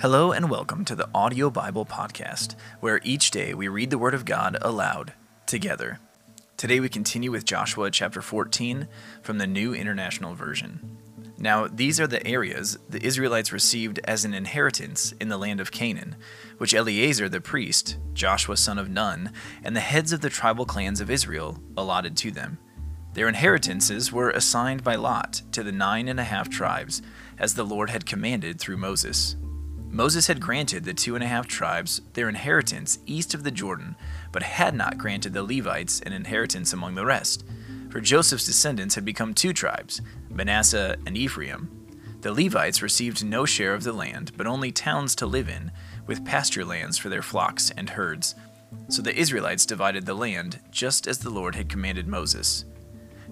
Hello and welcome to the Audio Bible Podcast, where each day we read the Word of God aloud together. Today we continue with Joshua chapter 14 from the New International Version. Now, these are the areas the Israelites received as an inheritance in the land of Canaan, which Eleazar the priest, Joshua son of Nun, and the heads of the tribal clans of Israel allotted to them. Their inheritances were assigned by lot to the nine and a half tribes, as the Lord had commanded through Moses. Moses had granted the two and a half tribes their inheritance east of the Jordan, but had not granted the Levites an inheritance among the rest. For Joseph's descendants had become two tribes, Manasseh and Ephraim. The Levites received no share of the land, but only towns to live in, with pasture lands for their flocks and herds. So the Israelites divided the land, just as the Lord had commanded Moses.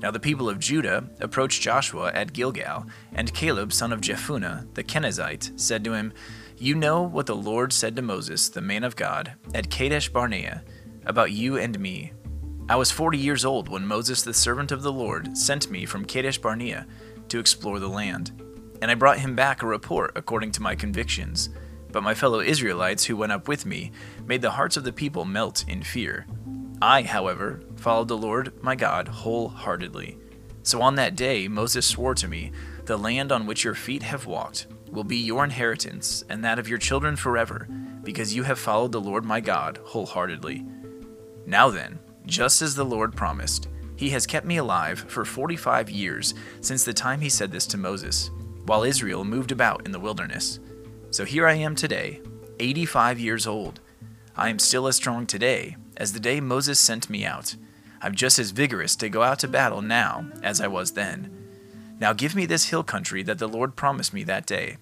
Now the people of Judah approached Joshua at Gilgal, and Caleb, son of Jephunneh, the Kenizzite, said to him, You know what the Lord said to Moses, the man of God, at Kadesh Barnea, about you and me. I was forty years old when Moses, the servant of the Lord, sent me from Kadesh Barnea to explore the land. And I brought him back a report according to my convictions. But my fellow Israelites who went up with me made the hearts of the people melt in fear. I, however, followed the Lord my God wholeheartedly. So on that day Moses swore to me, The land on which your feet have walked will be your inheritance, and that of your children forever, because you have followed the Lord my God wholeheartedly. Now then, just as the Lord promised, he has kept me alive for 45 years since the time he said this to Moses, while Israel moved about in the wilderness. So here I am today, 85 years old. I am still as strong today as the day Moses sent me out. I'm just as vigorous to go out to battle now as I was then. Now give me this hill country that the Lord promised me that day.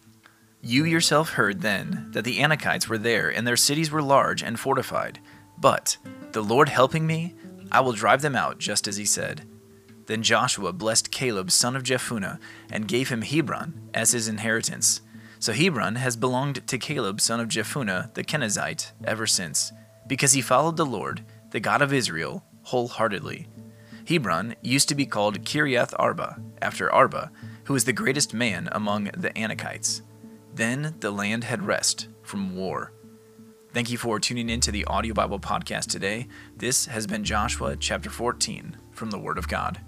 You yourself heard then that the Anakites were there, and their cities were large and fortified. But, the Lord helping me, I will drive them out just as he said. Then Joshua blessed Caleb son of Jephunneh, and gave him Hebron as his inheritance. So Hebron has belonged to Caleb son of Jephunneh the Kenizzite ever since, because he followed the Lord, the God of Israel, wholeheartedly. Hebron used to be called Kiriath Arba, after Arba, who was the greatest man among the Anakites. Then the land had rest from war. Thank you for tuning in to the Audio Bible Podcast today. This has been Joshua chapter 14 from the Word of God.